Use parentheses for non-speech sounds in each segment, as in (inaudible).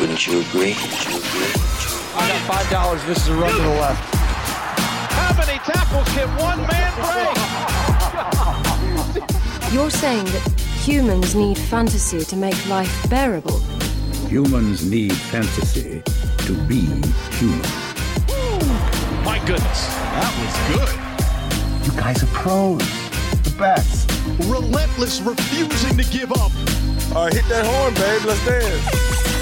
Wouldn't you agree? Wouldn't you agree? I got five dollars. This is a run to the left. How many tackles can one man break? (laughs) You're saying that humans need fantasy to make life bearable. Humans need fantasy to be human. My goodness, that was good. You guys are pros. The best. Relentless, refusing to give up. All right, hit that horn, babe. Let's dance.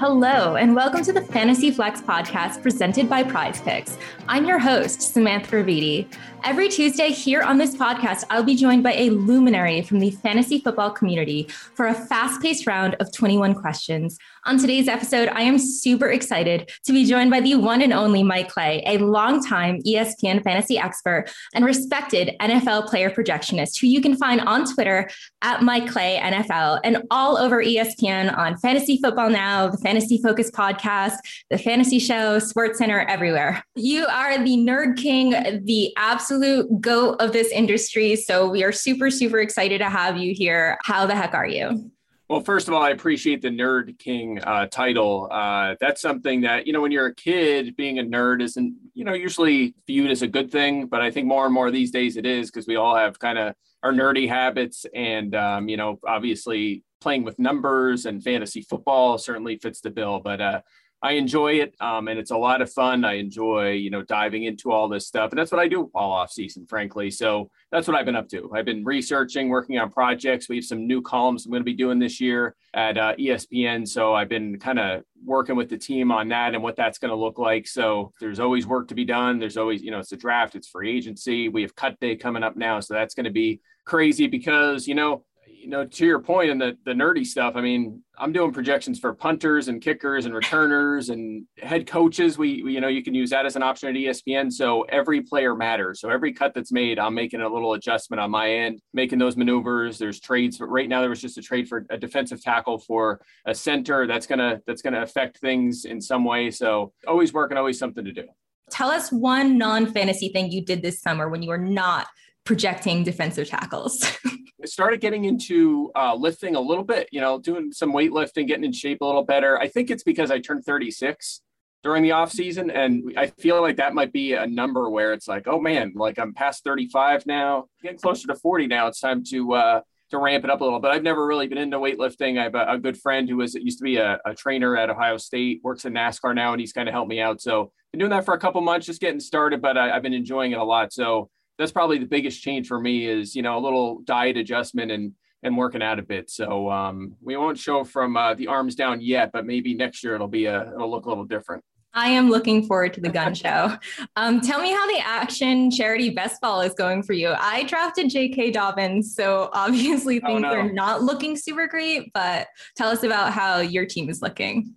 Hello, and welcome to the Fantasy Flex podcast presented by Prize Picks. I'm your host, Samantha Previte. Every Tuesday here on this podcast, I'll be joined by a luminary from the fantasy football community for a fast paced round of 21 questions. On today's episode, I am super excited to be joined by the one and only Mike Clay, a longtime ESPN fantasy expert and respected NFL player projectionist who you can find on Twitter at Mike Clay NFL and all over ESPN on Fantasy Football Now, the Fantasy Focus podcast, the Fantasy Show, Sports Center, everywhere. You the nerd king, the absolute goat of this industry. So we are super, super excited to have you here. How the heck are you? Well, first of all, I appreciate the Nerd King uh, title. Uh, that's something that, you know, when you're a kid, being a nerd isn't, you know, usually viewed as a good thing. But I think more and more these days it is because we all have kind of our nerdy habits. And, um, you know, obviously playing with numbers and fantasy football certainly fits the bill. But uh, I enjoy it, um, and it's a lot of fun. I enjoy, you know, diving into all this stuff, and that's what I do all off season, frankly. So that's what I've been up to. I've been researching, working on projects. We have some new columns I'm going to be doing this year at uh, ESPN. So I've been kind of working with the team on that and what that's going to look like. So there's always work to be done. There's always, you know, it's a draft, it's free agency. We have cut day coming up now, so that's going to be crazy because you know you know, to your point and the the nerdy stuff, I mean, I'm doing projections for punters and kickers and returners and head coaches. We, we, you know, you can use that as an option at ESPN. So every player matters. So every cut that's made, I'm making a little adjustment on my end, making those maneuvers. There's trades, but right now there was just a trade for a defensive tackle for a center. That's gonna that's gonna affect things in some way. So always working, always something to do. Tell us one non-fantasy thing you did this summer when you were not projecting defensive tackles. (laughs) I started getting into uh, lifting a little bit, you know, doing some weightlifting, getting in shape a little better. I think it's because I turned 36 during the off season, and I feel like that might be a number where it's like, oh man, like I'm past 35 now, getting closer to 40 now. It's time to uh, to ramp it up a little. But I've never really been into weightlifting. I have a, a good friend who was used to be a, a, trainer at Ohio State, works in NASCAR now, and he's kind of helped me out. So been doing that for a couple months, just getting started, but I, I've been enjoying it a lot. So that's probably the biggest change for me is you know a little diet adjustment and and working out a bit. So um, we won't show from uh, the arms down yet, but maybe next year it'll be a it'll look a little different. I am looking forward to the gun show. (laughs) Um, tell me how the action charity best ball is going for you. I drafted J.K. Dobbins, so obviously oh, things oh, no. are not looking super great. But tell us about how your team is looking.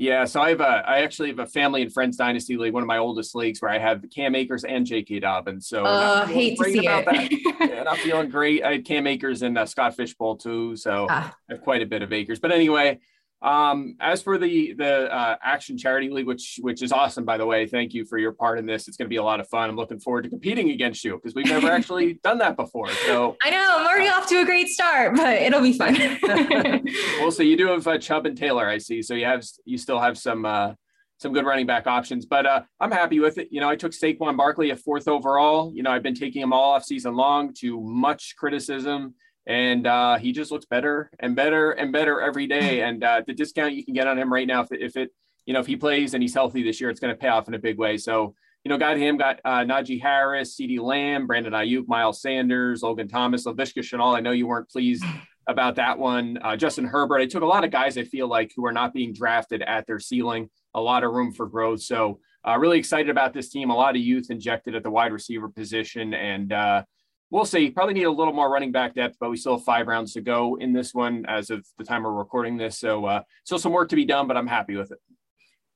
Yeah, so I have a I actually have a family and friends dynasty league, one of my oldest leagues, where I have Cam Akers and J.K. Dobbins. So uh, hate to see it. yeah, not (laughs) feeling great. I had Cam Akers and uh, Scott Fish Bowl too, so ah. I have quite a bit of Akers. But anyway, Um, as for the the uh, Action Charity League, which which is awesome, by the way, thank you for your part in this. It's going to be a lot of fun. I'm looking forward to competing against you because we've never (laughs) actually done that before. So I know I'm already off to a great start, but it'll be fun. (laughs) we'll see. You do have uh, Chubb and Taylor, I see. So you have you still have some uh, some good running back options, but uh, I'm happy with it. You know, I took Saquon Barkley at fourth overall. You know, I've been taking him all off season long to much criticism and uh, he just looks better and better and better every day. (laughs) And uh, the discount you can get on him right now, if, if it, you know, if he plays and he's healthy this year, it's going to pay off in a big way. So, you know, got him, got uh, Najee Harris, CeeDee Lamb, Brandon Aiyuk, Miles Sanders, Logan Thomas, Laviska Shenault. I know you weren't pleased (sighs) about that one. Uh, Justin Herbert. I took a lot of guys I feel like who are not being drafted at their ceiling. A lot of room for growth. So, uh, really excited about this team. A lot of youth injected at the wide receiver position, and uh, we'll see. Probably need a little more running back depth, but we still have five rounds to go in this one as of the time we're recording this. So uh, still some work to be done, but I'm happy with it.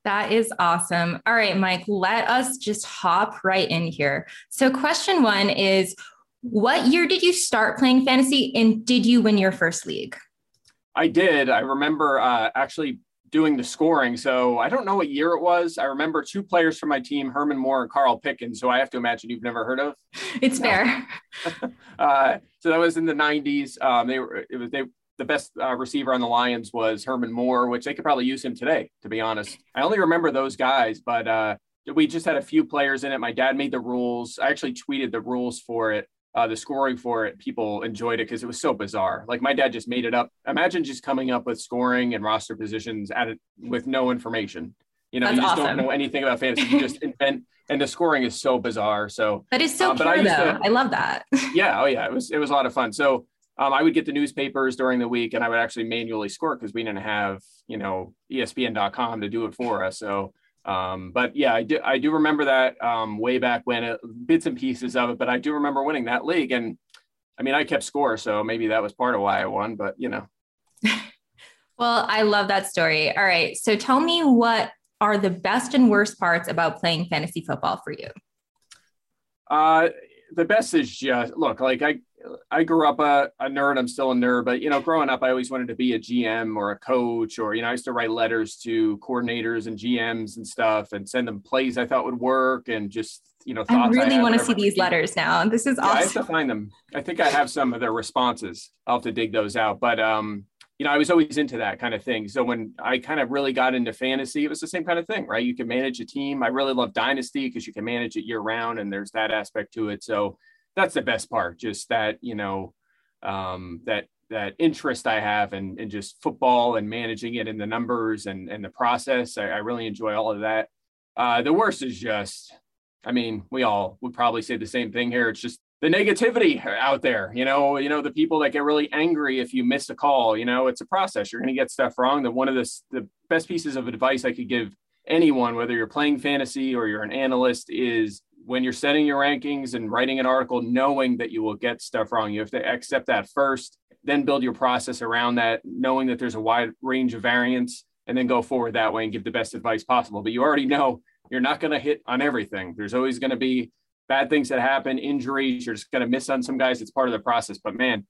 That is awesome. All right, Mike, let us just hop right in here. So, question one is What year did you start playing fantasy and did you win your first league? I did. I remember uh, actually doing the scoring. So I don't know what year it was. I remember two players from my team, Herman Moore and Carl Pickens, who I have to imagine you've never heard of. It's fair. (laughs) uh, so that was in the 90s. Um, they were it was they the best uh, receiver on the Lions was Herman Moore, which they could probably use him today, to be honest. I only remember those guys, but uh, we just had a few players in it. My dad made the rules. I actually tweeted the rules for it uh, the scoring for it, people enjoyed it because it was so bizarre. Like my dad just made it up. Imagine just coming up with scoring and roster positions at it with no information. You know, That's you just awesome. don't know anything about fantasy. You just (laughs) invent, and the scoring is so bizarre. So that is so um, pure, I though. To, I love that. (laughs) yeah. Oh yeah. It was it was a lot of fun. So um, I would get the newspapers during the week, and I would actually manually score because we didn't have you know ESPN.com to do it for us. So um, but yeah, I do, I do remember that um, way back when, it, bits and pieces of it, but I do remember winning that league. And I mean, I kept score, so maybe that was part of why I won, but you know. (laughs) well, I love that story. All right. So tell me what are the best and worst parts about playing fantasy football for you? Uh, the best is just look, like I, I grew up a, a, nerd. I'm still a nerd, but you know, growing up, I always wanted to be a GM or a coach, or you know, I used to write letters to coordinators and GMs and stuff, and send them plays I thought would work, and just you know, I really I want to see these letters now. This is yeah, awesome. I have to find them. I think I have some of their responses. I'll have to dig those out, but um, you know, I was always into that kind of thing. So when I kind of really got into fantasy, it was the same kind of thing, right? You can manage a team. I really love Dynasty because you can manage it year round, and there's that aspect to it. So that's the best part just that you know um, that that interest i have in, in just football and managing it in the numbers and, and the process. I, I really enjoy all of that. Uh, the worst is just i mean we all would probably say the same thing here. It's just the negativity out there you know you know the people that get really angry if you miss a call you know it's a process. You're going to get stuff wrong. The one of the, the best pieces of advice i could give anyone whether you're playing fantasy or you're an analyst is when you're setting your rankings and writing an article, knowing that you will get stuff wrong. You have to accept that first, then build your process around that, knowing that there's a wide range of variance, and then go forward that way and give the best advice possible. But you already know you're not going to hit on everything. There's always going to be bad things that happen, injuries. You're just going to miss on some guys. It's part of the process. But man,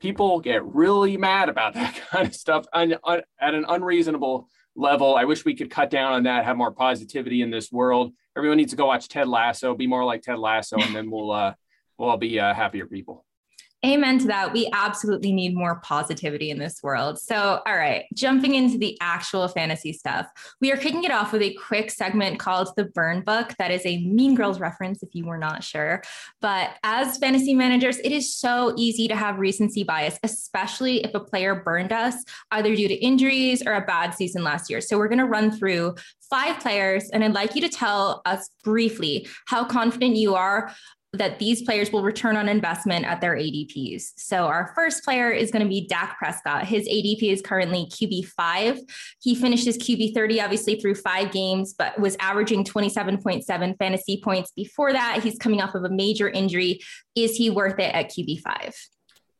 people get really mad about (laughs) that kind of stuff on at an unreasonable level. I wish we could cut down on that, have more positivity in this world everyone needs to go watch Ted Lasso, be more like Ted Lasso, and then we'll uh, we'll all be uh, happier people. Amen to that. We absolutely need more positivity in this world. So, all right, jumping into the actual fantasy stuff, we are kicking it off with a quick segment called The Burn Book. That is a Mean Girls reference, if you were not sure. But as fantasy managers, it is so easy to have recency bias, especially if a player burned us either due to injuries or a bad season last year. So, we're going to run through five players, and I'd like you to tell us briefly how confident you are that these players will return on investment at their ADPs. So our first player is going to be Dak Prescott. His ADP is currently QB5. He finished his QB30 obviously through 5 games but was averaging 27.7 fantasy points before that. He's coming off of a major injury. Is he worth it at QB5?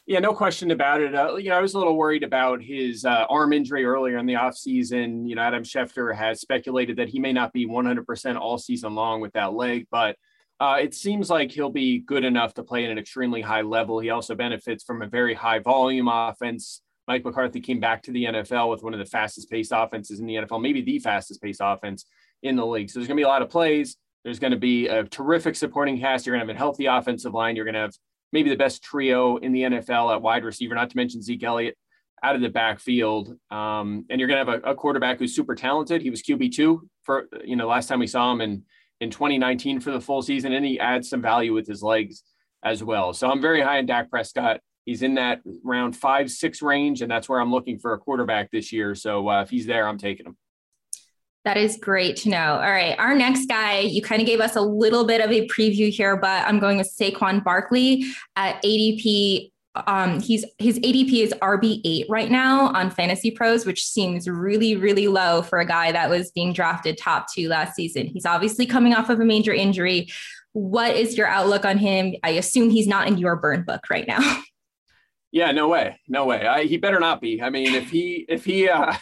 Yeah, no question about it. Uh, you know, I was a little worried about his uh, arm injury earlier in the offseason. You know, Adam Schefter has speculated that he may not be 100% all season long with that leg, but uh, it seems like he'll be good enough to play at an extremely high level. He also benefits from a very high volume offense. Mike McCarthy came back to the NFL with one of the fastest paced offenses in the NFL, maybe the fastest paced offense in the league. So there's going to be a lot of plays. There's going to be a terrific supporting cast. You're going to have a healthy offensive line. You're going to have maybe the best trio in the NFL at wide receiver, not to mention Zeke Elliott out of the backfield. Um, and you're going to have a, a, quarterback who's super talented. He was QB2 for, you know, last time we saw him in, in 2019 for the full season, and he adds some value with his legs as well. So I'm very high in Dak Prescott. He's in that round five, six range, and that's where I'm looking for a quarterback this year. So uh, if he's there, I'm taking him. That is great to know. All right. Our next guy, you kind of gave us a little bit of a preview here, but I'm going with Saquon Barkley at ADP. Um, he's his ADP is RB8 right now on Fantasy Pros, which seems really, really low for a guy that was being drafted top two last season. He's obviously coming off of a major injury. What is your outlook on him? I assume he's not in your burn book right now. (laughs) Yeah, no way, no way. I, he better not be. I mean, if he if he uh,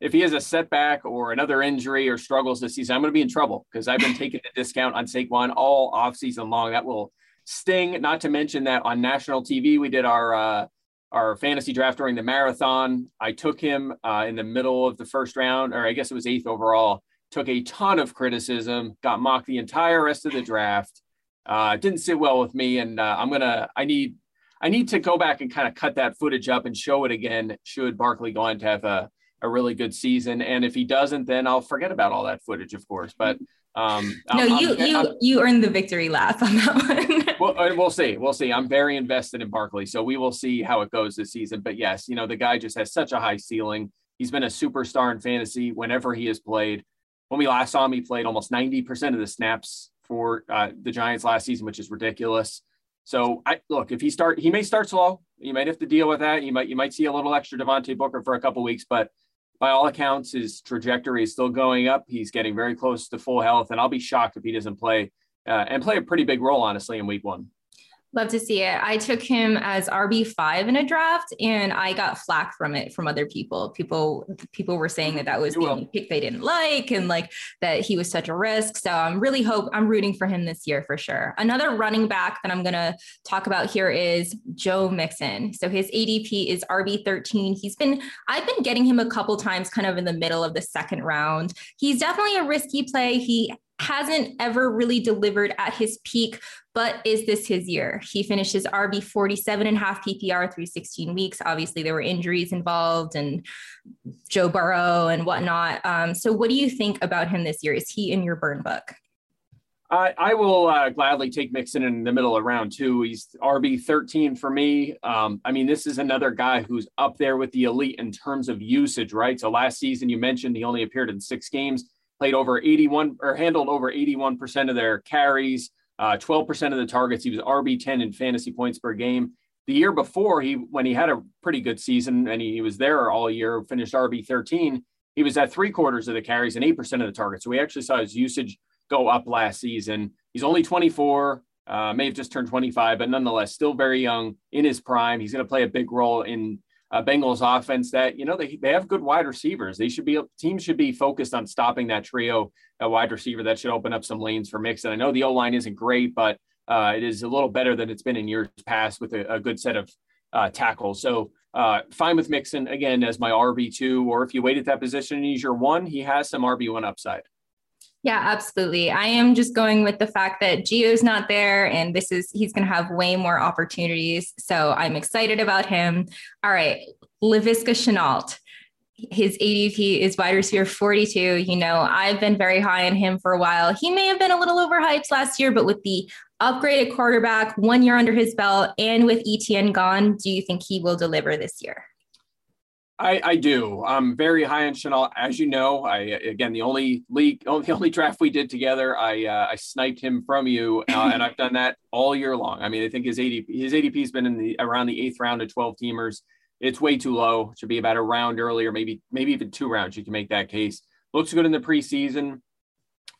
if he has a setback or another injury or struggles this season, I'm going to be in trouble because I've been (laughs) taking the discount on Saquon all off season long. That will sting. Not to mention that on national TV, we did our uh, our fantasy draft during the marathon. I took him uh, in the middle of the first round, or I guess it was eighth overall. Took a ton of criticism, got mocked the entire rest of the draft. Uh, didn't sit well with me, and uh, I'm gonna. I need. I need to go back and kind of cut that footage up and show it again. Should Barkley go on to have a a really good season. And if he doesn't, then I'll forget about all that footage, of course. But um, no, I'm, you I'm, you I'm, you earned the victory lap on that one. (laughs) well, uh, we'll see. We'll see. I'm very invested in Barkley, so we will see how it goes this season. But yes, you know the guy just has such a high ceiling. He's been a superstar in fantasy whenever he has played. When we last saw him, he played almost 90% of the snaps for uh, the Giants last season, which is ridiculous. So I look if he start, he may start slow. You might have to deal with that. You might you might see a little extra Devontae Booker for a couple weeks, but by all accounts, his trajectory is still going up. He's getting very close to full health, and I'll be shocked if he doesn't play uh, and play a pretty big role, honestly, in week one. Love to see it. I took him as RB5 in a draft and I got flack from it from other people. People people were saying that that was the only pick they didn't like and like that he was such a risk. So I'm really hope I'm rooting for him this year for sure. Another running back that I'm going to talk about here is Joe Mixon. So his ADP is RB13. He's been I've been getting him a couple times kind of in the middle of the second round. He's definitely a risky play. He hasn't ever really delivered at his peak, but is this his year? He finishes RB 47 and a half PPR through 16 weeks. Obviously, there were injuries involved and Joe Burrow and whatnot. Um, so, what do you think about him this year? Is he in your burn book? I, I will uh, gladly take Mixon in the middle of round two. He's RB 13 for me. Um, I mean, this is another guy who's up there with the elite in terms of usage, right? So last season, you mentioned he only appeared in six games played over 81 or handled over 81% of their carries, uh, 12% of the targets. He was RB10 in fantasy points per game. The year before, he when he had a pretty good season and he, he was there all year, finished RB13. He was at three quarters of the carries and eight percent of the targets. So we actually saw his usage go up last season. He's only 24, uh, may have just turned 25, but nonetheless, still very young in his prime. He's going to play a big role in uh, Bengals offense that you know they, they have good wide receivers. They should be teams should be focused on stopping that trio at wide receiver. That should open up some lanes for Mixon. I know the O line isn't great, but uh, it is a little better than it's been in years past with a, a good set of uh, tackles. So uh, fine with Mixon again as my RB two, or if you wait at that position and he's your one, he has some RB one upside. Yeah, absolutely. I am just going with the fact that Gio's not there and this is he's going to have way more opportunities. So I'm excited about him. All right, Laviska Shenault. His ADP is wide receiver 42. You know, I've been very high on him for a while. He may have been a little overhyped last year, but with the upgraded quarterback, one year under his belt, and with Etienne gone, do you think he will deliver this year? I, I do. I'm very high on Shenault, As you know, I again the only league, (laughs) the only draft we did together, I uh, I sniped him from you, uh, and I've done that all year long. I mean, I think his ADP his ADP has been in the around the eighth round of 12 teamers. It's way too low. It should be about a round earlier, maybe maybe even two rounds. You can make that case. Looks good in the preseason.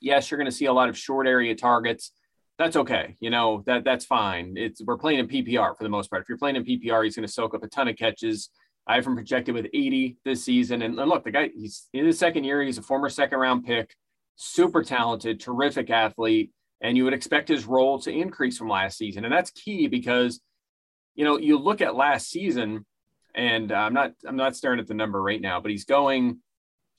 Yes, you're going to see a lot of short area targets. That's okay. You know that that's fine. It's we're playing in PPR for the most part. If you're playing in PPR, he's going to soak up a ton of catches I have him projected with 80 this season. And, and look, the guy, he's in his second year. He's a former second round pick, super talented, terrific athlete. And you would expect his role to increase from last season. And that's key because, you know, you look at last season and I'm not I'm not staring at the number right now, but he's going.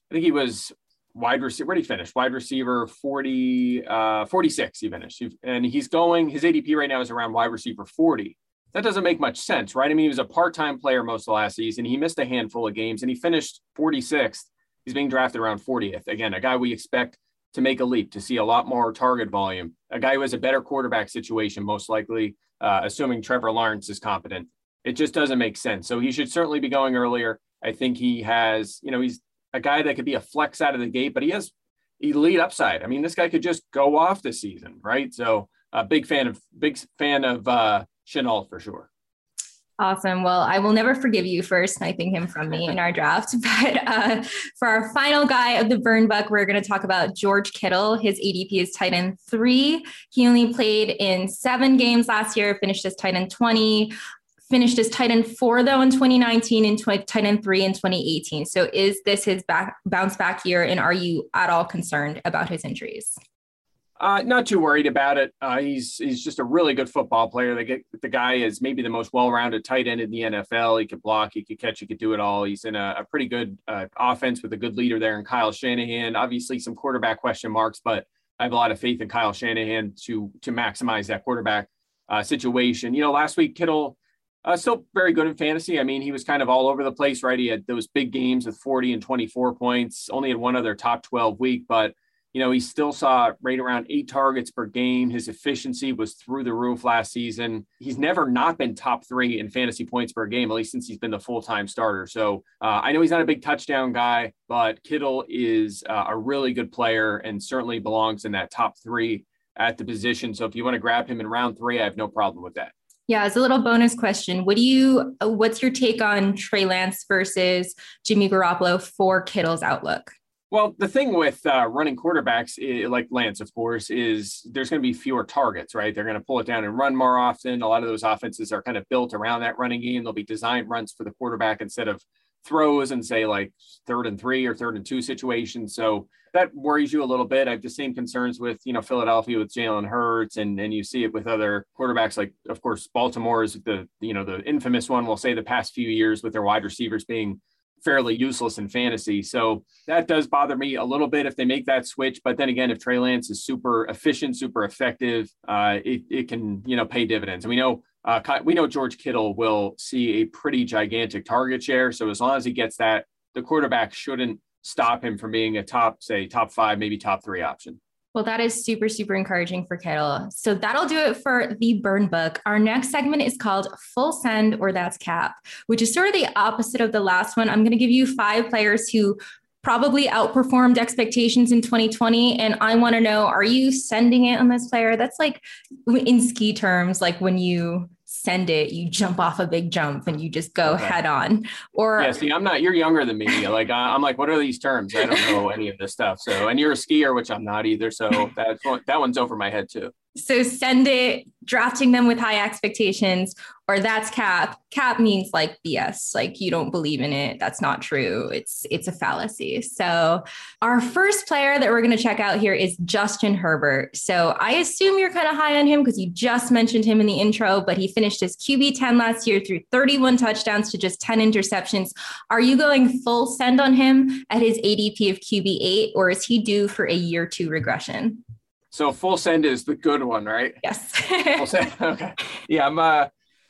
I think he was wide receiver. Where did he finish? Wide receiver 40, uh, 46. He finished, and he's going. His ADP right now is around wide receiver 40. That doesn't make much sense, right? I mean, he was a part-time player most of last season. He missed a handful of games, and he finished 46th. He's being drafted around 40th. Again, a guy we expect to make a leap, to see a lot more target volume. A guy who has a better quarterback situation, most likely, uh, assuming Trevor Lawrence is competent. It just doesn't make sense. So he should certainly be going earlier. I think he has, you know, he's a guy that could be a flex out of the gate, but he has elite upside. I mean, this guy could just go off this season, right? So a big fan of big fan of uh Shenault for sure. Awesome. Well, I will never forgive you for sniping him from me in our draft. (laughs) But uh, for our final guy of the burn book, we're going to talk about George Kittle. His ADP is tight end three. He only played in seven games last year, finished as tight end 20 finished as tight end four though in 2019 and tw- tight end three in 2018. So is this his back bounce back year? And are you at all concerned about his injuries? Uh, not too worried about it. Uh, he's he's just a really good football player. They get the guy is maybe the most well-rounded tight end in the NFL. He could block, he could catch, he could do it all. He's in a, a pretty good uh, offense with a good leader there in Kyle Shanahan. Obviously, some quarterback question marks, but I have a lot of faith in Kyle Shanahan to to maximize that quarterback uh, situation. You know, last week Kittle uh, still very good in fantasy. I mean, he was kind of all over the place, right? He had those big games with 40 and 24 points, only had one other top 12 week, but you know, he still saw right around eight targets per game. His efficiency was through the roof last season. He's never not been top three in fantasy points per game, at least since he's been the full time starter. So uh, I know he's not a big touchdown guy, but Kittle is uh, a really good player and certainly belongs in that top three at the position. So if you want to grab him in round three, I have no problem with that. Yeah, as a little bonus question, what do you what's your take on Trey Lance versus Jimmy Garoppolo for Kittle's outlook? Well, the thing with uh, running quarterbacks, eh, like Lance, of course, is there's going to be fewer targets, right? They're going to pull it down and run more often. A lot of those offenses are kind of built around that running game. They'll be designed runs for the quarterback instead of throws and say like third and three or third and two situations. So that worries you a little bit. I have the same concerns with, you know, Philadelphia with Jalen Hurts and, and you see it with other quarterbacks like, of course, Baltimore is the, you know, the infamous one, we'll say the past few years with their wide receivers being fairly useless in fantasy. So that does bother me a little bit if they make that switch. But then again, if Trey Lance is super efficient, super effective, uh, it, it can, you know, pay dividends. And we know uh, we know George Kittle will see a pretty gigantic target share. So as long as he gets that, the quarterback shouldn't stop him from being a top, say, top five, maybe top three option. Well, that is super, super encouraging for Kittle. So that'll do it for the burn book. Our next segment is called Full Send or That's Cap, which is sort of the opposite of the last one. I'm going to give you five players who probably outperformed expectations in 2020. And I want to know are you sending it on this player? That's like in ski terms, like when you send it, you jump off a big jump and you just go okay. head on. Or yeah, see, I'm not. You're younger than me. Like I'm like, what are these terms? I don't know any of this stuff. So, and you're a skier, which I'm not either. So (laughs) that's that one's over my head too. So send it, drafting them with high expectations, or that's cap. Cap means like BS, like you don't believe in it. That's not true. It's it's a fallacy. So our first player that we're going to check out here is Justin Herbert. So I assume you're kind of high on him because you just mentioned him in the intro, but he finished as QB 10 last year through 31 touchdowns to just 10 interceptions. Are you going full send on him at his ADP of QB 8 or is he due for a year 2 regression? So full send is the good one, right? Yes. full (laughs) send. Okay. Yeah, I'm. Uh,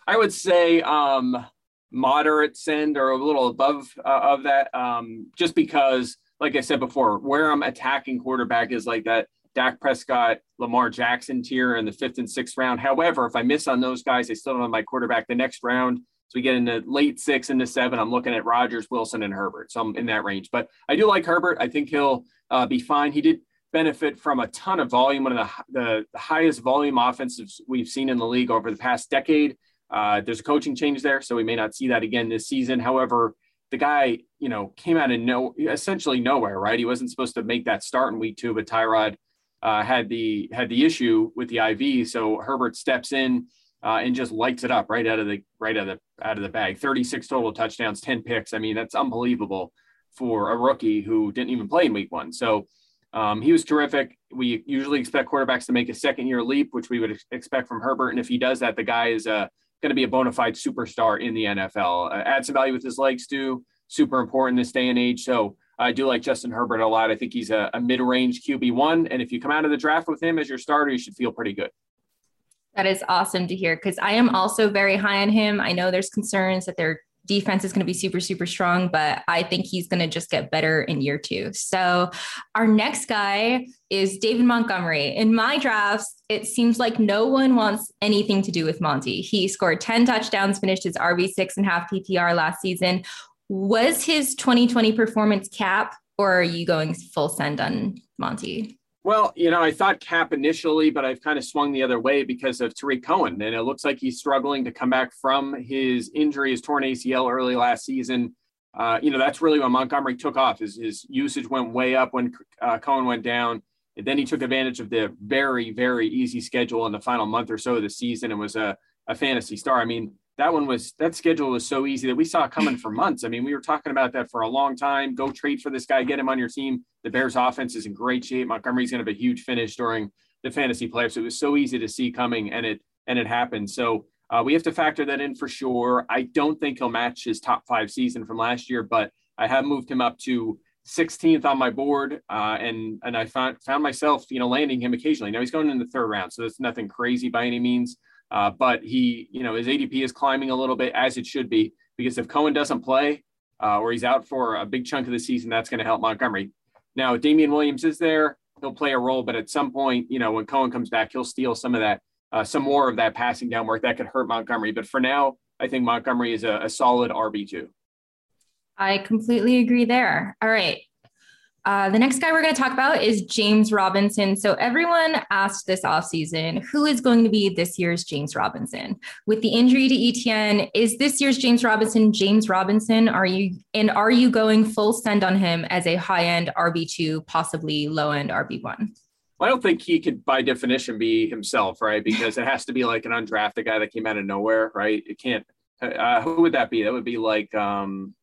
I would say um, moderate send or a little above uh, of that, um, just because, like I said before, where I'm attacking quarterback is like that Dak Prescott, Lamar Jackson tier in the fifth and sixth round. However, if I miss on those guys, I still don't have my quarterback the next round. So we get into late six into seven. I'm looking at Rodgers, Wilson, and Herbert. So I'm in that range. But I do like Herbert. I think he'll uh, be fine. He did benefit from a ton of volume, one of the, the, highest volume offenses we've seen in the league over the past decade. Uh, there's a coaching change there, so we may not see that again this season. However, the guy, you know, came out of no, essentially nowhere, right? He wasn't supposed to make that start in week two, but Tyrod uh, had the had the issue with the IV, so Herbert steps in uh, and just lights it up right out of the right out of the out of the bag. 36 total touchdowns, 10 picks. I mean, that's unbelievable for a rookie who didn't even play in week one. So um, he was terrific. We usually expect quarterbacks to make a second year leap, which we would expect from Herbert. And if he does that, the guy is a going to be a bona fide superstar in the NFL. Uh, add some value with his legs too. Super important this day and age. So I do like Justin Herbert a lot. I think he's a, a mid range QB one. And if you come out of the draft with him as your starter, you should feel pretty good. That is awesome to hear because I am also very high on him. I know there's concerns that their defense is going to be super, super strong, but I think he's going to just get better in year two. So, our next guy is David Montgomery. In my drafts, it seems like no one wants anything to do with Monty. He scored 10 touchdowns, finished his RB six and half PPR last season. Was his 2020 performance cap, or are you going full send on Monty? Well, you know, I thought Cap initially, but I've kind of swung the other way because of Tarik Cohen. And it looks like he's struggling to come back from his injury, his torn ACL early last season. Uh, you know, that's really when Montgomery took off. His, his usage went way up when uh, Cohen went down. And then he took advantage of the very, very easy schedule in the final month or so of the season and was a, a fantasy star. I mean, that one was that schedule was so easy that we saw coming for months. I mean, we were talking about that for a long time. Go trade for this guy, get him on your team. The Bears offense is in great shape. Montgomery's going to have a huge finish during the fantasy playoffs. It was so easy to see coming and it and it happened. So uh, we have to factor that in for sure. I don't think he'll match his top five season from last year, but I have moved him up to 16th on my board, uh, and and I found found myself you know landing him occasionally. Now he's going in the third round, so that's nothing crazy by any means. Uh, but he, you know, his ADP is climbing a little bit as it should be because if Cohen doesn't play uh, or he's out for a big chunk of the season, that's going to help Montgomery. Now, Damien Williams is there; he'll play a role, but at some point, you know, when Cohen comes back, he'll steal some of that, uh, some more of that passing down work that could hurt Montgomery. But for now, I think Montgomery is a, a solid RB two. I completely agree there. All right. Uh, the next guy we're going to talk about is James Robinson. So everyone asked this offseason, who is going to be this year's James Robinson? With the injury to Etienne, is this year's James Robinson James Robinson? Are you and are you going full send on him as a high-end RB2, possibly low-end RB1? Well, I don't think he could, by definition, be himself, right? Because it has to be like an undrafted guy that came out of nowhere, right? It can't. Uh, who would that be? That would be like um,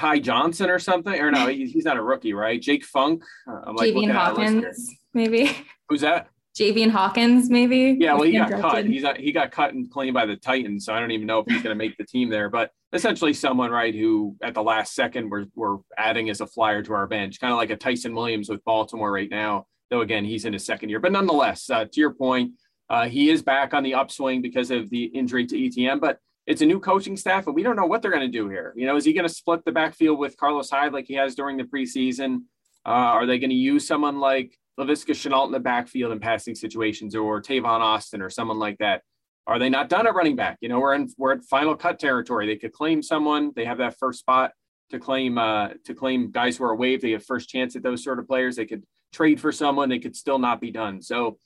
Ty Johnson or something, or no, (laughs) he's, he's not a rookie, right? Jake Funk. Uh, I'm like Javian Hawkins, maybe. (laughs) Who's that? Javian Hawkins, maybe. Yeah, well, he got cut. He's not, he got cut and claimed by the Titans, so I don't even know if he's going to make the team there. But essentially, someone right who at the last second we're we're adding as a flyer to our bench, kind of like a Ty'Son Williams with Baltimore right now. Though again, he's in his second year, but nonetheless, uh, to your point, uh, he is back on the upswing because of the injury to Etienne. But it's a new coaching staff, and we don't know what they're going to do here. You know, is he going to split the backfield with Carlos Hyde like he has during the preseason? Uh, are they going to use someone like Laviska Shenault in the backfield in passing situations, or Tavon Austin, or someone like that? Are they not done at running back? You know, we're in we're at final cut territory. They could claim someone. They have that first spot to claim uh, to claim guys who are waived. They have first chance at those sort of players. They could trade for someone. They could still not be done. So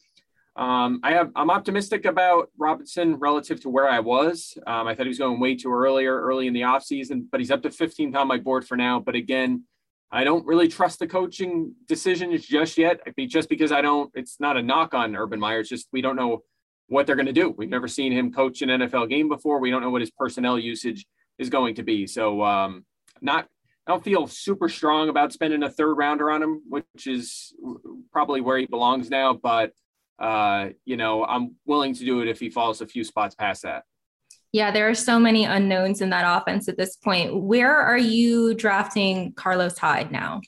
um, I have I'm optimistic about Robinson relative to where I was. Um, I thought he was going way too earlier, early in the offseason, but he's up to 15th on my board for now. But again, I don't really trust the coaching decisions just yet. I mean, just because I don't, it's not a knock on Urban Meyer. It's just we don't know what they're going to do. We've never seen him coach an NFL game before. We don't know what his personnel usage is going to be. So um, not I don't feel super strong about spending a third rounder on him, which is probably where he belongs now. But uh, you know, I'm willing to do it if he falls a few spots past that. Yeah, there are so many unknowns in that offense at this point. Where are you drafting Carlos Hyde now?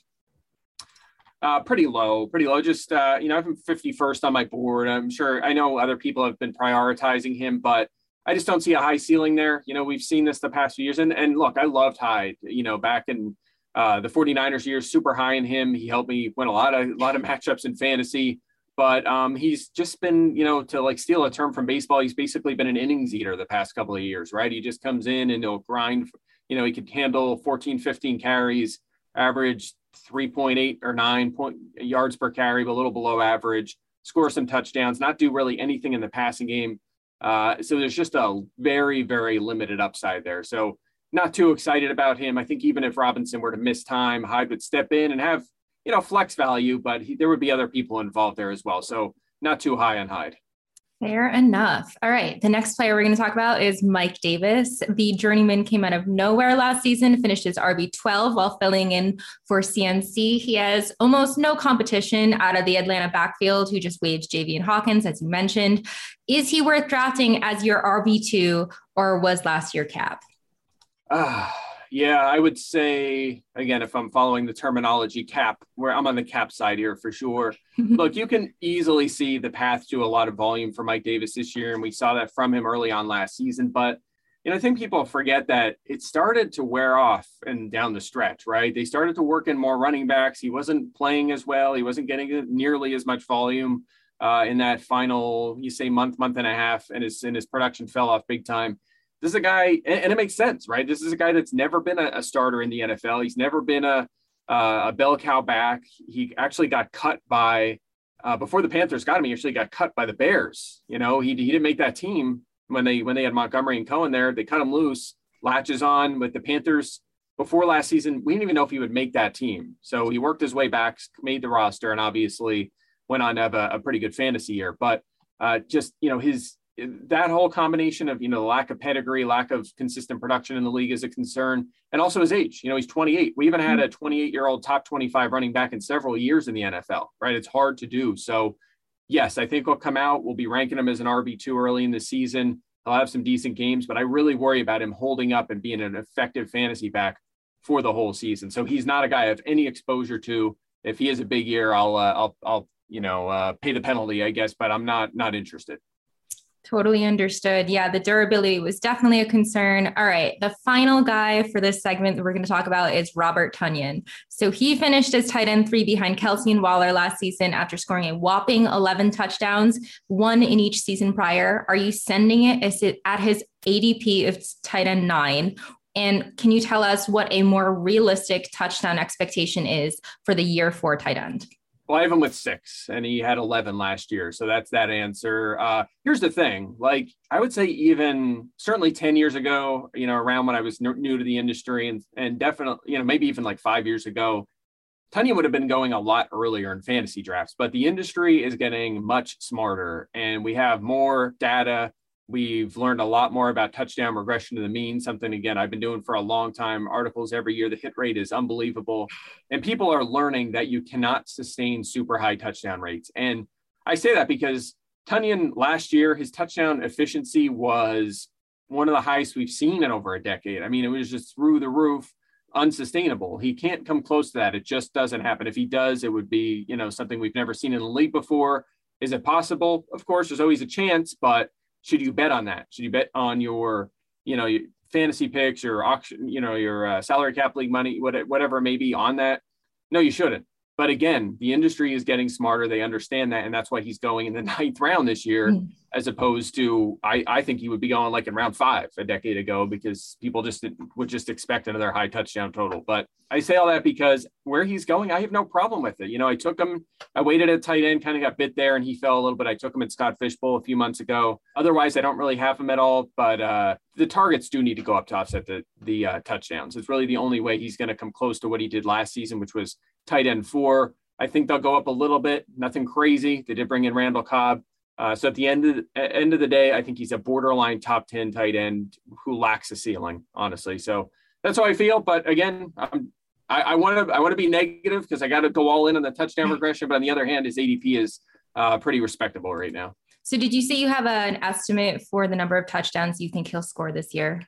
Uh, pretty low, pretty low. Just uh, you know, I'm 51st on my board. I'm sure I know other people have been prioritizing him, but I just don't see a high ceiling there. You know, we've seen this the past few years, and and look, I loved Hyde. You know, back in uh, the 49ers years, super high in him. He helped me win a lot of a lot of (laughs) matchups in fantasy but um, he's just been, you know, to like steal a term from baseball, he's basically been an innings eater the past couple of years, right? He just comes in and he'll grind, you know, he could handle 14, 15 carries, average 3.8 or 9 point yards per carry, but a little below average, score some touchdowns, not do really anything in the passing game. Uh, so there's just a very, very limited upside there. So not too excited about him. I think even if Robinson were to miss time, Hyde would step in and have you know, flex value, but he, there would be other people involved there as well. So not too high on Hyde. Fair enough. All right. The next player we're going to talk about is Mike Davis. The journeyman came out of nowhere last season, finished his RB12 while filling in for CMC. He has almost no competition out of the Atlanta backfield, who just waived Javian Hawkins, as you mentioned. Is he worth drafting as your RB2 or was last year cap? Uh, yeah, I would say again, if I'm following the terminology cap, where I'm on the cap side here for sure. (laughs) Look, you can easily see the path to a lot of volume for Mike Davis this year, and we saw that from him early on last season. But you know, I think people forget that it started to wear off and down the stretch, right? They started to work in more running backs. He wasn't playing as well. He wasn't getting nearly as much volume uh, in that final, you say, month, month and a half, and his and his production fell off big time this is a guy, and, it makes sense, right? This is a guy that's never been a, a starter in the NFL. He's never been a uh, a bell cow back. He actually got cut by uh, before the Panthers got him. He actually got cut by the Bears. You know, he, he didn't make that team when they when they had Montgomery and Cohen there. They cut him loose, latches on with the Panthers before last season. We didn't even know if he would make that team. So he worked his way back, made the roster, and obviously went on to have a, a pretty good fantasy year. But uh, just you know his that whole combination of you know the lack of pedigree, lack of consistent production in the league is a concern, and also his age. You know, he's 28. We haven't had a 28 year old top 25 running back in several years in the NFL. Right? It's hard to do. So, yes, I think he'll come out. We'll be ranking him as an RB two early in the season. He'll have some decent games, but I really worry about him holding up and being an effective fantasy back for the whole season. So he's not a guy I have any exposure to. If he has a big year, I'll uh, I'll I'll you know uh, pay the penalty, I guess, but I'm not not interested. Totally understood. Yeah, the durability was definitely a concern. All right, the final guy for this segment that we're going to talk about is Robert Tonyan. So he finished as tight end three behind Kelce and Waller last season after scoring a whopping 11 touchdowns, one in each season prior. Are you sending it at his ADP of tight end nine? And can you tell us what a more realistic touchdown expectation is for the year four tight end? Well, I have him with six, and he had 11 last year. So that's that answer. Uh, here's the thing like, I would say, even certainly 10 years ago, you know, around when I was new to the industry, and, and definitely, you know, maybe even like five years ago, Tonyan would have been going a lot earlier in fantasy drafts, but the industry is getting much smarter, and we have more data We've learned a lot more about touchdown regression to the mean, something again I've been doing for a long time. Articles every year. The hit rate is unbelievable. And people are learning that you cannot sustain super high touchdown rates. And I say that because Tonyan last year, his touchdown efficiency was one of the highest we've seen in over a decade. I mean, it was just through the roof, unsustainable. He can't come close to that. It just doesn't happen. If he does, it would be, you know, something we've never seen in the league before. Is it possible? Of course, there's always a chance, but should you bet on that? Should you bet on your, you know, your fantasy picks, your auction, you know, your uh, salary cap league money, whatever it may be on that? No, you shouldn't. But again, the industry is getting smarter. They understand that. And that's why he's going in the (laughs) ninth round this year, mm. as opposed to, I, I think he would be going like in round five a decade ago because people just would just expect another high touchdown total. But I say all that because where he's going, I have no problem with it. You know, I took him, I waited at tight end, kind of got bit there and he fell a little bit. I took him at Scott Fishbowl a few months ago. Otherwise, I don't really have him at all. But uh, the targets do need to go up to offset the, the uh, touchdowns. It's really the only way he's going to come close to what he did last season, which was tight end four. I think they'll go up a little bit, nothing crazy. They did bring in Randall Cobb. Uh, so at the end of the end of the day, I think he's a borderline top 10 tight end who lacks a ceiling, honestly. So that's how I feel. But again, I'm, I want to I want to be negative because I got to go all in on the touchdown regression. But on the other hand, his ADP is uh, pretty respectable right now. So did you say you have a, an estimate for the number of touchdowns you think he'll score this year?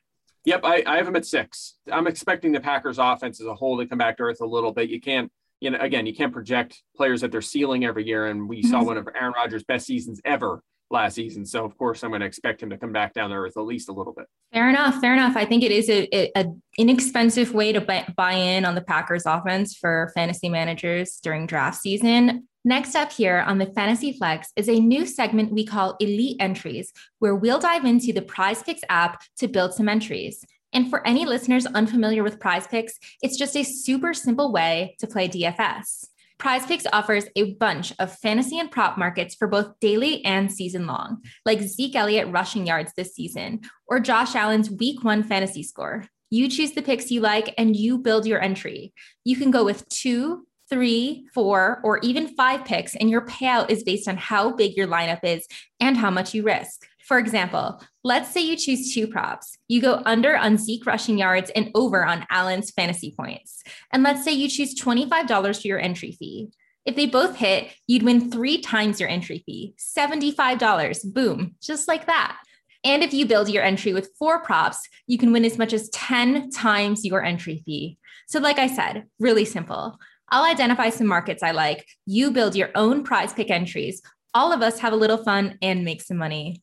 Yep, I, I have him at six. I'm expecting the Packers offense as a whole to come back to earth a little bit. You can't you know, again, you can't project players at their ceiling every year. And we saw mm-hmm. one of Aaron Rodgers' best seasons ever last season. So of course, I'm going to expect him to come back down to earth at least a little bit. Fair enough. Fair enough. I think it is a, a inexpensive way to buy, buy in on the Packers offense for fantasy managers during draft season. Next up here on the Fantasy Flex is a new segment we call Elite Entries, where we'll dive into the Prize Picks app to build some entries. And for any listeners unfamiliar with Prize Picks, it's just a super simple way to play DFS. Prize Picks offers a bunch of fantasy and prop markets for both daily and season long, like Zeke Elliott rushing yards this season or Josh Allen's week one fantasy score. You choose the picks you like and you build your entry. You can go with two, three, four, or even five picks, and your payout is based on how big your lineup is and how much you risk. For example, let's say you choose two props. You go under on Zeke rushing yards and over on Allen's fantasy points. And let's say you choose $25 for your entry fee. If they both hit, you'd win three times your entry fee $75. Boom, just like that. And if you build your entry with four props, you can win as much as 10 times your entry fee. So, like I said, really simple. I'll identify some markets I like. You build your own prize pick entries. All of us have a little fun and make some money.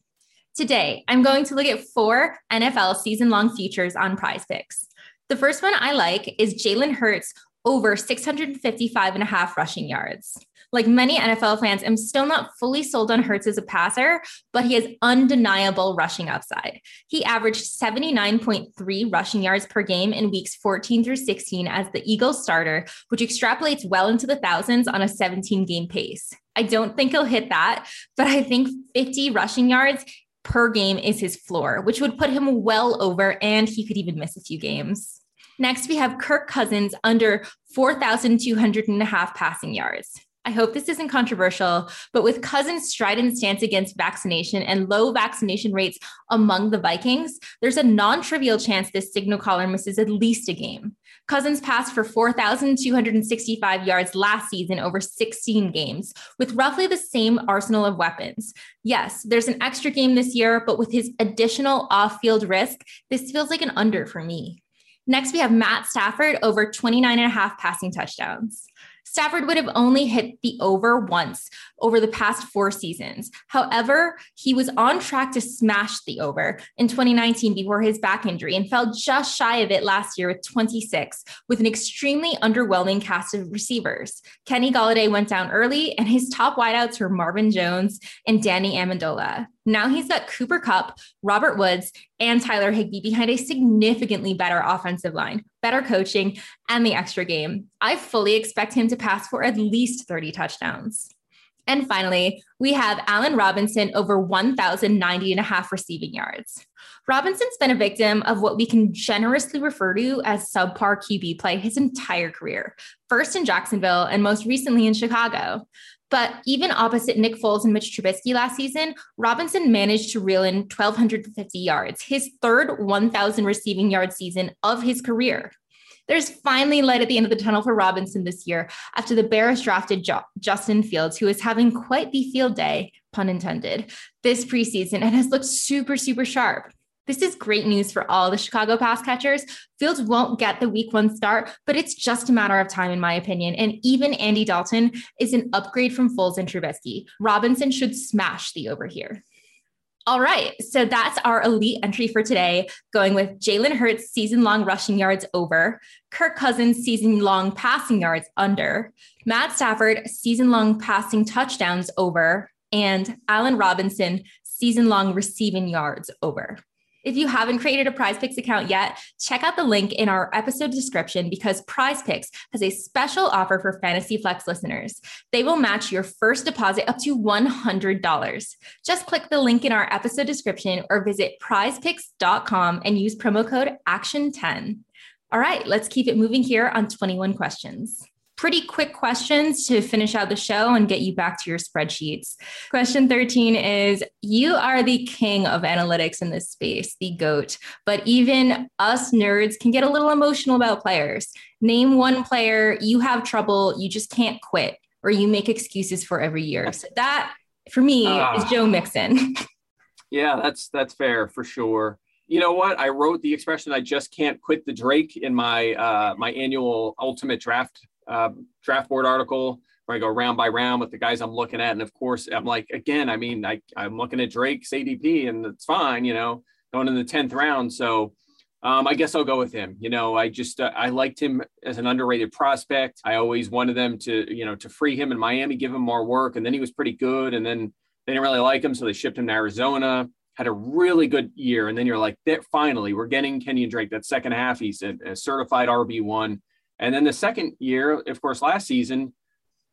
Today, I'm going to look at four NFL season long futures on prize picks. The first one I like is Jalen Hurts over 655 and a half rushing yards. Like many NFL fans, I'm still not fully sold on Hurts as a passer, but he has undeniable rushing upside. He averaged 79.3 rushing yards per game in weeks 14 through 16 as the Eagles starter, which extrapolates well into the thousands on a 17 game pace. I don't think he'll hit that, but I think 50 rushing yards per game is his floor, which would put him well over, and he could even miss a few games. Next, we have Kirk Cousins under 4,200 and a half passing yards. I hope this isn't controversial, but with Cousins' strident stance against vaccination and low vaccination rates among the Vikings, there's a non trivial chance this signal caller misses at least a game. Cousins passed for 4,265 yards last season over 16 games, with roughly the same arsenal of weapons. Yes, there's an extra game this year, but with his additional off field risk, this feels like an under for me. Next, we have Matt Stafford over 29 and a half passing touchdowns. Stafford would have only hit the over once over the past four seasons. However, he was on track to smash the over in 2019 before his back injury and fell just shy of it last year with 26, with an extremely underwhelming cast of receivers. Kenny Golladay went down early, and his top wideouts were Marvin Jones and Danny Amendola. Now he's got Cooper Kupp, Robert Woods, and Tyler Higbee behind a significantly better offensive line, better coaching, and the extra game. I fully expect him to pass for at least 30 touchdowns. And finally, we have Allen Robinson over 1,090 and a half receiving yards. Robinson's been a victim of what we can generously refer to as subpar QB play his entire career, first in Jacksonville and most recently in Chicago. But even opposite Nick Foles and Mitch Trubisky last season, Robinson managed to reel in 1,250 yards, his third 1,000 receiving yard season of his career. There's finally light at the end of the tunnel for Robinson this year after the Bears drafted jo- Justin Fields, who is having quite the field day, pun intended, this preseason and has looked super, super sharp. This is great news for all the Chicago pass catchers. Fields won't get the week one start, but it's just a matter of time, in my opinion. And even Andy Dalton is an upgrade from Foles and Trubisky. Robinson should smash the over here. All right. So that's our elite entry for today, going with Jalen Hurts season long rushing yards over, Kirk Cousins season long passing yards under, Matt Stafford season long passing touchdowns over, and Allen Robinson season long receiving yards over. If you haven't created a PrizePicks account yet, check out the link in our episode description because PrizePicks has a special offer for Fantasy Flex listeners. They will match your first deposit up to $100. Just click the link in our episode description or visit prizepicks.com and use promo code ACTION10. All right, let's keep it moving here on 21 questions pretty quick questions to finish out the show and get you back to your spreadsheets. Question 13 is You are the king of analytics in this space, the GOAT, but even us nerds can get a little emotional about players. Name one player you have trouble, you just can't quit, or you make excuses for every year. (laughs) So that for me uh, is Joe Mixon. (laughs) yeah, that's that's fair for sure you know what? I wrote the expression "I just can't quit the Drake" in my uh, my annual Ultimate Draft uh, draft board article where I go round by round with the guys I'm looking at. And of course, I'm like, again, I mean, I, I'm looking at Drake's ADP and it's fine, you know, going in the 10th round. So um, I guess I'll go with him. You know, I just, uh, I liked him as an underrated prospect. I always wanted them to, you know, to free him in Miami, give him more work. And then he was pretty good. And then they didn't really like him. So they shipped him to Arizona, had a really good year. And then you're like, finally, we're getting Kenyon Drake. That second half, he's a, a certified RB1 and then the second year, of course, last season,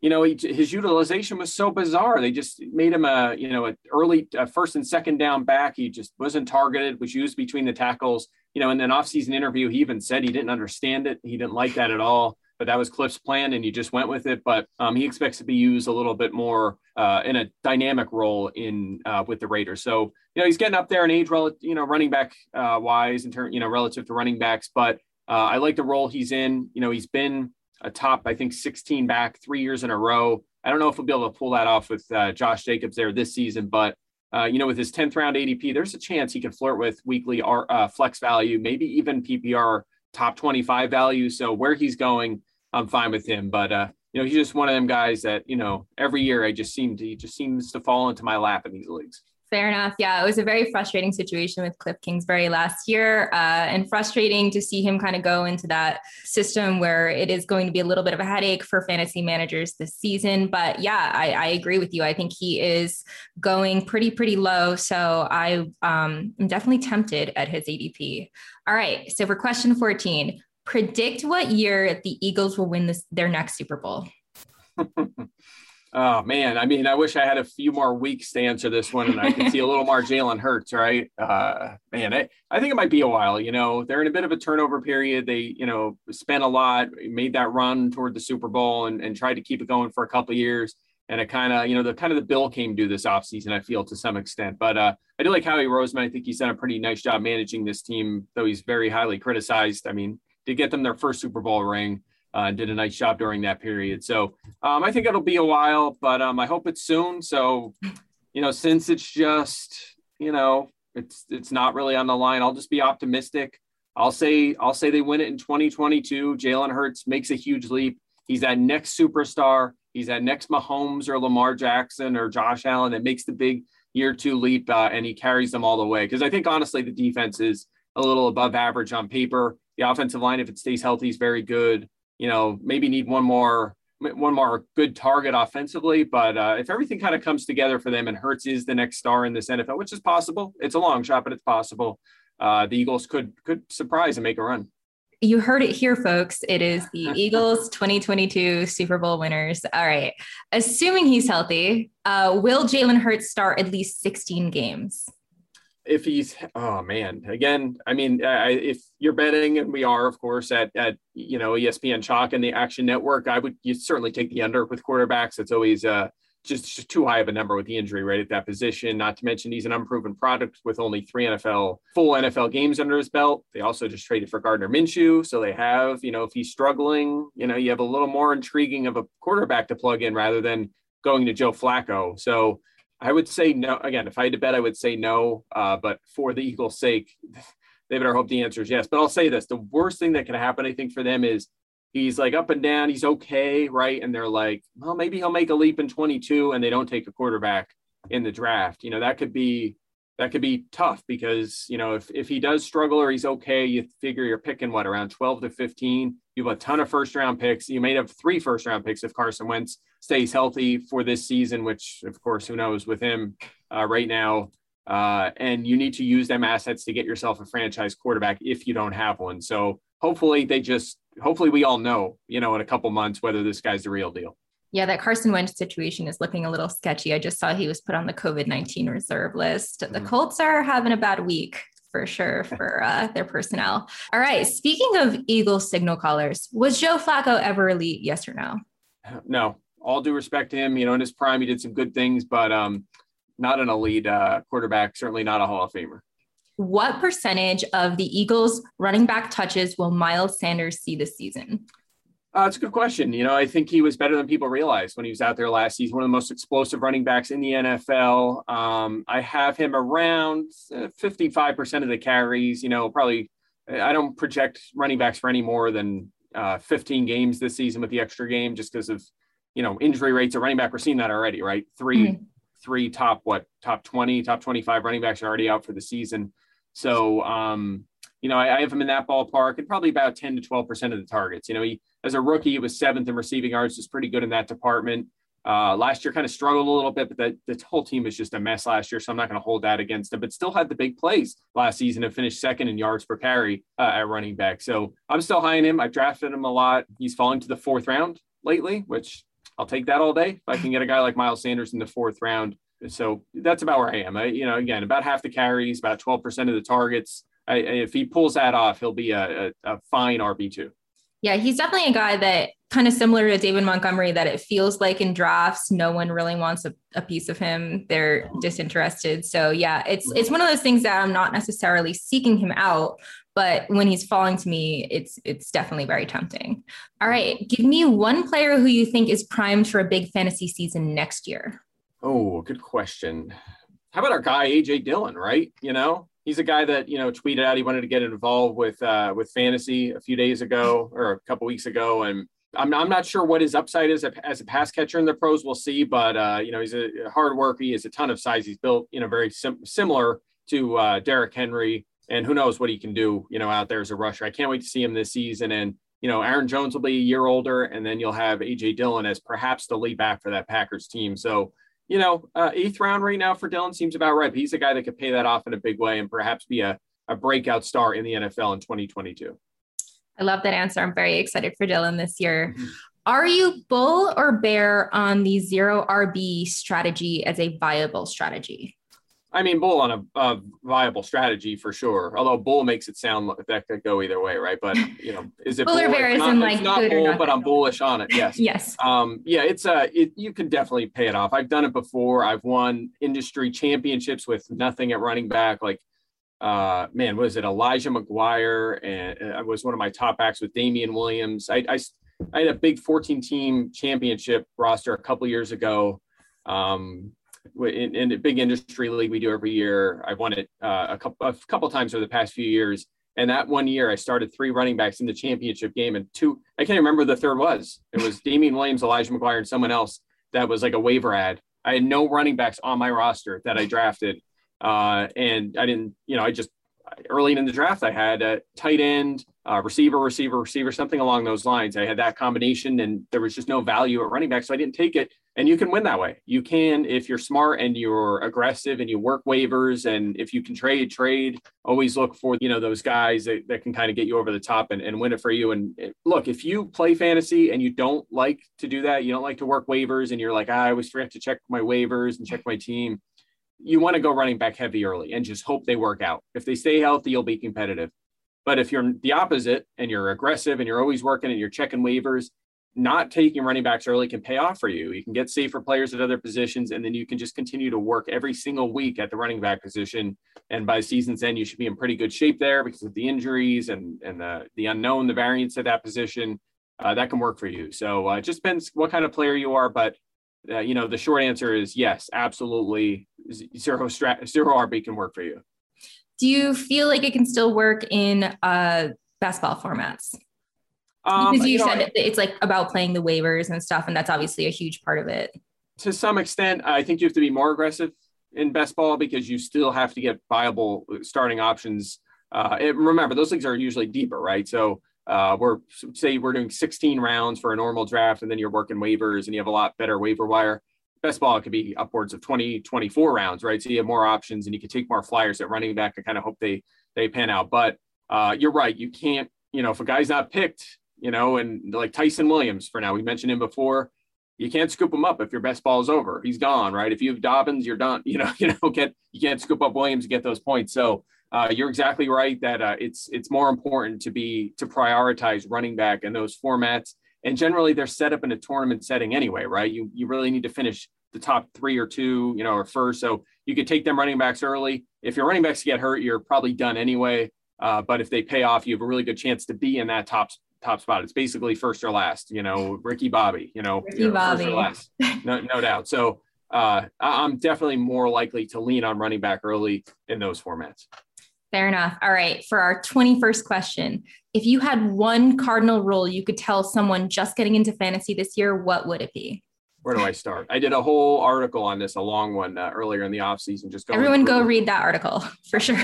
you know, he, his utilization was so bizarre. They just made him a, you know, an early a first and second down back. He just wasn't targeted, was used between the tackles. You know, in an offseason interview, he even said he didn't understand it. He didn't like that at all. but that was Cliff's plan, and he just went with it. But um, he expects to be used a little bit more uh, in a dynamic role in uh, with the Raiders. So you know he's getting up there in age, you know, running back uh, wise in terms, you know, relative to running backs. But uh, I like the role he's in. You know, he's been a top, I think, 16 back three years in a row. I don't know if he'll be able to pull that off with uh, Josh Jacobs there this season, but uh, you know, with his 10th round ADP, there's a chance he can flirt with weekly R, uh, flex value, maybe even PPR top 25 value. So where he's going, I'm fine with him. But uh, you know, he's just one of them guys that you know every year I just seem to he just seems to fall into my lap in these leagues. Fair enough. Yeah, it was a very frustrating situation with Cliff Kingsbury last year, uh, and frustrating to see him kind of go into that system where it is going to be a little bit of a headache for fantasy managers this season. But yeah, I, I agree with you. I think he is going pretty, pretty low. So I um, am definitely tempted at his ADP. All right. So for question 14, predict what year the Eagles will win this their next Super Bowl. (laughs) Oh man, I mean, I wish I had a few more weeks to answer this one, and I could see a little more (laughs) Jalen Hurts, right? Uh, man, I, I think it might be a while. You know, they're in a bit of a turnover period. They, you know, spent a lot, made that run toward the Super Bowl, and, and tried to keep it going for a couple years. And it kind of, you know, the kind of the bill came due this offseason, I feel to some extent. But uh, I do like Howie Roseman. I think he's done a pretty nice job managing this team, though he's very highly criticized. I mean, to get them their first Super Bowl ring uh, did a nice job during that period. So um, I think it'll be a while, but um, I hope it's soon. So, you know, since it's just, you know, it's it's not really on the line, I'll just be optimistic. I'll say I'll say they win it in 2022. Jalen Hurts makes a huge leap. He's that next superstar. He's that next Mahomes or Lamar Jackson or Josh Allen that makes the big year two leap uh, and he carries them all the way. Because I think honestly the defense is a little above average on paper. The offensive line, if it stays healthy, is very good you know, maybe need one more one more good target offensively. But uh, if everything kind of comes together for them and Hurts is the next star in this NFL, which is possible, it's a long shot, but it's possible. Uh, the Eagles could could surprise and make a run. You heard it here, folks. It is the (laughs) Eagles 2022 Super Bowl winners. All right. Assuming he's healthy, uh, will Jalen Hurts start at least 16 games? If he's oh man. Again i mean I, if you're betting and we are of course at at you know espn chalk and the action network i would you certainly take the under with quarterbacks. It's always uh just, just too high of a number with the injury right at that position not to mention he's an unproven product with only three nfl full nfl games under his belt. They also just traded for gardner minshew so they have you know if he's struggling you know you have a little more intriguing of a quarterback to plug in rather than going to joe flacco. So I would say no. Again, if I had to bet, I would say no. Uh, but for the Eagles' sake, (laughs) they better hope the answer is yes. But I'll say this: the worst thing that can happen, I think, for them is he's like up and down. He's okay, right? And they're like, well, maybe he'll make a leap in 22, and they don't take a quarterback in the draft. You know, that could be that could be tough because you know if if he does struggle or he's okay, you figure you're picking what around 12 to 15. You have a ton of first round picks. You may have three first round picks if Carson Wentz stays healthy for this season, which of course who knows with him uh, right now. Uh, and you need to use them assets to get yourself a franchise quarterback if you don't have one. So hopefully they just hopefully we all know you know in a couple months whether this guy's the real deal. Yeah, that Carson Wentz situation is looking a little sketchy. I just saw he was put on the COVID 19 reserve list. The mm-hmm. Colts are having a bad week for sure for uh, their personnel. All right. Speaking of Eagle signal callers, was Joe Flacco ever elite? Yes or no? No. All due respect to him, you know, in his prime, he did some good things, but um, not an elite uh, quarterback, certainly not a Hall of Famer. What percentage of the Eagles running back touches will Miles Sanders see this season? Uh, it's a good question. You know, I think he was better than people realized when he was out there last season. One of the most explosive running backs in the NFL. Um, I have him around uh, 55% of the carries. You know, probably I don't project running backs for any more than uh, 15 games this season with the extra game, just because of you know injury rates. A running back, we're seeing that already, right? 3 mm-hmm. three top what top 20, top 25 running backs are already out for the season. So, um, you know, I, I have him in that ballpark and probably about 10 to 12% of the targets. You know, he as a rookie, he was seventh in receiving yards, just pretty good in that department. Uh, last year kind of struggled a little bit, but the, the whole team was just a mess last year. So I'm not going to hold that against him, but still had the big plays last season and finished second in yards per carry uh, at running back. So I'm still high in him. I've drafted him a lot. He's falling to the fourth round lately, which I'll take that all day. If I can get a guy like Miles Sanders in the fourth round. So that's about where I am. I, you know, again, about half the carries, about 12% of the targets. I, if he pulls that off, he'll be a, a, a fine RB2. Yeah, he's definitely a guy that kind of similar to David Montgomery that it feels like in drafts no one really wants a, a, piece of him. They're disinterested. So yeah, it's it's one of those things that I'm not necessarily seeking him out, but when he's falling to me, it's it's definitely very tempting. All right, give me one player who you think is primed for a big fantasy season next year. Oh, good question. How about our guy AJ Dillon, right? You know, he's a guy that you know tweeted out he wanted to get involved with uh, with fantasy a few days ago or a couple weeks ago, and I'm, I'm not sure what his upside is as a pass catcher in the pros. We'll see, but uh, you know he's a hard worker. He has a ton of size. He's built you know very sim- similar to uh, Derrick Henry, and who knows what he can do you know out there as a rusher. I can't wait to see him this season. And you know Aaron Jones will be a year older, and then you'll have AJ Dillon as perhaps the lead back for that Packers team. So you know, uh, eighth round right now for Dillon seems about right. But he's a guy that could pay that off in a big way and perhaps be a, a breakout star in the NFL in 2022. I love that answer. I'm very excited for Dillon this year. Mm-hmm. Are you bull or bear on the zero RB strategy as a viable strategy? I mean, bull on a, a, viable strategy for sure. Although bull makes it sound like that could go either way, right? But you know, (laughs) is it bull, bull or bear? Is not, like not bull, not but I'm bullish on it. Yes. yes. Um, yeah, it's a. Uh, it, you can definitely pay it off. I've done it before. I've won industry championships with nothing at running back. Like, uh, man, was it Elijah McGuire? And I was one of my top backs with Damien Williams. I, I, I had a big 14 team championship roster a couple years ago. Um, in, in a big industry league we do every year. I've won it uh, a couple a couple times over the past few years. And that one year, I started three running backs in the championship game, and two I can't remember the third was. It was Damien Williams, Elijah McGuire, and someone else that was like a waiver ad. I had no running backs on my roster that I drafted, uh, and I didn't. You know, I just early in the draft I had a tight end, uh, receiver, receiver, receiver, something along those lines. I had that combination, and there was just no value at running back, so I didn't take it. And you can win that way. You can if you're smart and you're aggressive and you work waivers, and if you can trade, trade. Always look for you know those guys that, that can kind of get you over the top and, and win it for you. And look, if you play fantasy and you don't like to do that, you don't like to work waivers, and you're like, ah, I always forget to check my waivers and check my team. You want to go running back heavy early and just hope they work out. If they stay healthy, you'll be competitive but if you're the opposite and you're aggressive and you're always working and you're checking waivers, not taking running backs early can pay off for you. You can get safer players at other positions, and then you can just continue to work every single week at the running back position. And by season's end, you should be in pretty good shape there because of the injuries and and the the unknown, the variance at that position. Uh, that can work for you. So uh, it just depends what kind of player you are, but uh, you know the short answer is yes, absolutely. Zero strat, zero RB can work for you do you feel like it can still work in uh, best ball formats? Um, because you, you said know, it's like about playing the waivers and stuff, and that's obviously a huge part of it. To some extent, I think you have to be more aggressive in best ball because you still have to get viable starting options. Uh, it, remember, those leagues are usually deeper, right? So uh, we're say we're doing 16 rounds for a normal draft, and then you're working waivers, and you have a lot better waiver wire best ball could be upwards of 20, 24 rounds, right? So you have more options and you can take more flyers at running back and kind of hope they they pan out. But uh, you're right, you can't, you know, if a guy's not picked, you know, and like Ty'Son Williams for now, we mentioned him before. You can't scoop him up if your best ball is over. He's gone, right? If you have Dobbins, you're done. (laughs) You know, you know, get you can't scoop up Williams to get those points. So uh, you're exactly right that uh, it's it's more important to be to prioritize running back in those formats and generally they're set up in a tournament setting anyway, right? You you really need to finish the top three or two, you know, or first. So you could take them running backs early. If your running backs get hurt, you're probably done anyway. Uh, but if they pay off, you have a really good chance to be in that top top spot. It's basically first or last. You know, Ricky Bobby. You know, Ricky Bobby. first or last, no, no doubt. So uh, I'm definitely more likely to lean on running back early in those formats. Fair enough. All right. For our 21st question, if you had one cardinal rule you could tell someone just getting into fantasy this year, what would it be? Where do I start? I did a whole article on this, a long one uh, earlier in the off season. Just go everyone go read that article (laughs) for sure.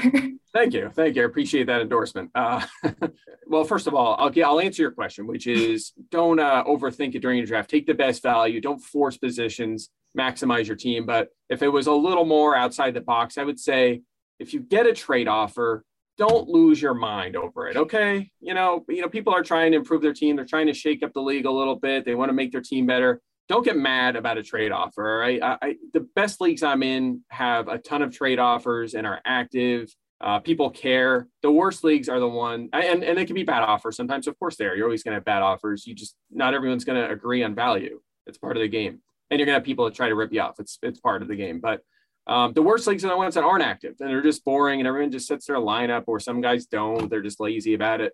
Thank you, thank you. I appreciate that endorsement. Uh, (laughs) well, first of all, I'll I'll answer your question, which is don't uh, overthink it during your draft. Take the best value. Don't force positions. Maximize your team. But if it was a little more outside the box, I would say if you get a trade offer, don't lose your mind over it. Okay. You know, you know, people are trying to improve their team. They're trying to shake up the league a little bit. They want to make their team better. Don't get mad about a trade offer. Right. I, I, the best leagues I'm in have a ton of trade offers and are active. Uh, people care. The worst leagues are the one, and and they can be bad offers sometimes. Of course, they are. You're always going to have bad offers. You just not everyone's going to agree on value. It's part of the game, and you're going to have people that try to rip you off. It's it's part of the game. But um, the worst leagues are the ones that aren't active and they're just boring, and everyone just sets their lineup, or some guys don't. They're just lazy about it.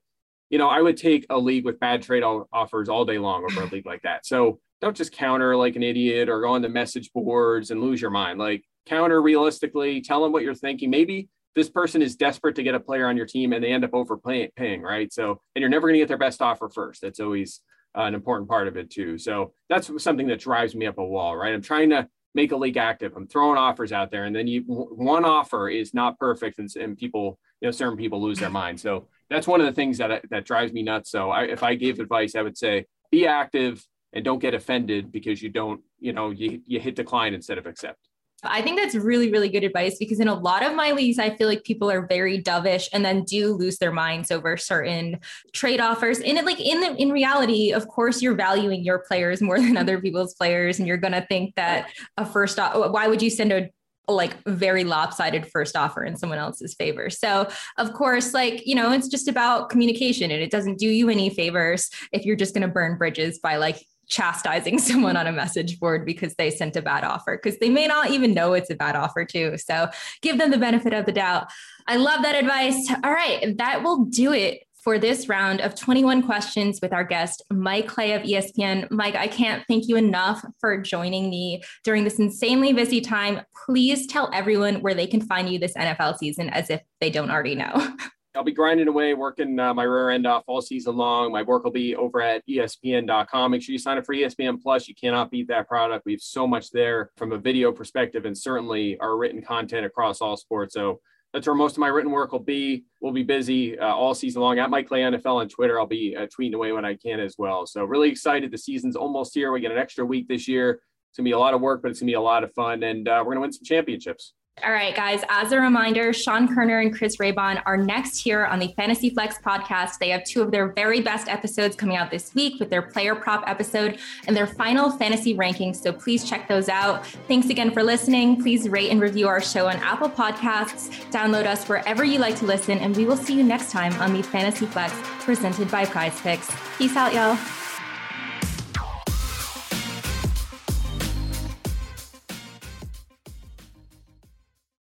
You know, I would take a league with bad trade offers all day long over a league like that. So don't just counter like an idiot or go on the message boards and lose your mind. Like counter realistically, tell them what you're thinking. Maybe this person is desperate to get a player on your team and they end up overpaying, right? So, and you're never going to get their best offer first. That's always uh, an important part of it too. So that's something that drives me up a wall, right? I'm trying to make a league active. I'm throwing offers out there, and then you one offer is not perfect, and, and people, you know, certain people lose their mind. So that's one of the things that that drives me nuts. So I, if I gave advice, I would say be active and don't get offended because you don't, you know, you you hit decline instead of accept. I think that's really, really good advice because in a lot of my leagues, I feel like people are very dovish and then do lose their minds over certain trade offers. And it, like in the, in reality, of course, you're valuing your players more than other people's players, and you're gonna think that a first off, why would you send a like very lopsided first offer in someone else's favor. So, of course, like, you know, it's just about communication and it doesn't do you any favors if you're just going to burn bridges by like chastising (laughs) someone on a message board because they sent a bad offer because they may not even know it's a bad offer too so give them the benefit of the doubt i love that advice all right that will do it for this round of 21 questions with our guest, Mike Clay of ESPN. Mike, I can't thank you enough for joining me during this insanely busy time. Please tell everyone where they can find you this NFL season as if they don't already know. (laughs) I'll be grinding away, working uh, my rear end off all season long. My work will be over at ESPN.com. Make sure you sign up for ESPN Plus. You cannot beat that product. We have so much there from a video perspective, and certainly our written content across all sports. So that's where most of my written work will be. We'll be busy uh, all season long at Mike Clay NFL on Twitter. I'll be uh, tweeting away when I can as well. So really excited. The season's almost here. We get an extra week this year. It's gonna be a lot of work, but it's gonna be a lot of fun, and uh, we're gonna win some championships. All right, guys. As a reminder, Sean Koerner and Chris Raybon are next here on the Fantasy Flex podcast. They have two of their very best episodes coming out this week with their player prop episode and their final fantasy rankings. So please check those out. Thanks again for listening. Please rate and review our show on Apple Podcasts. Download us wherever you like to listen, and we will see you next time on the Fantasy Flex presented by PrizePicks. Peace out, y'all.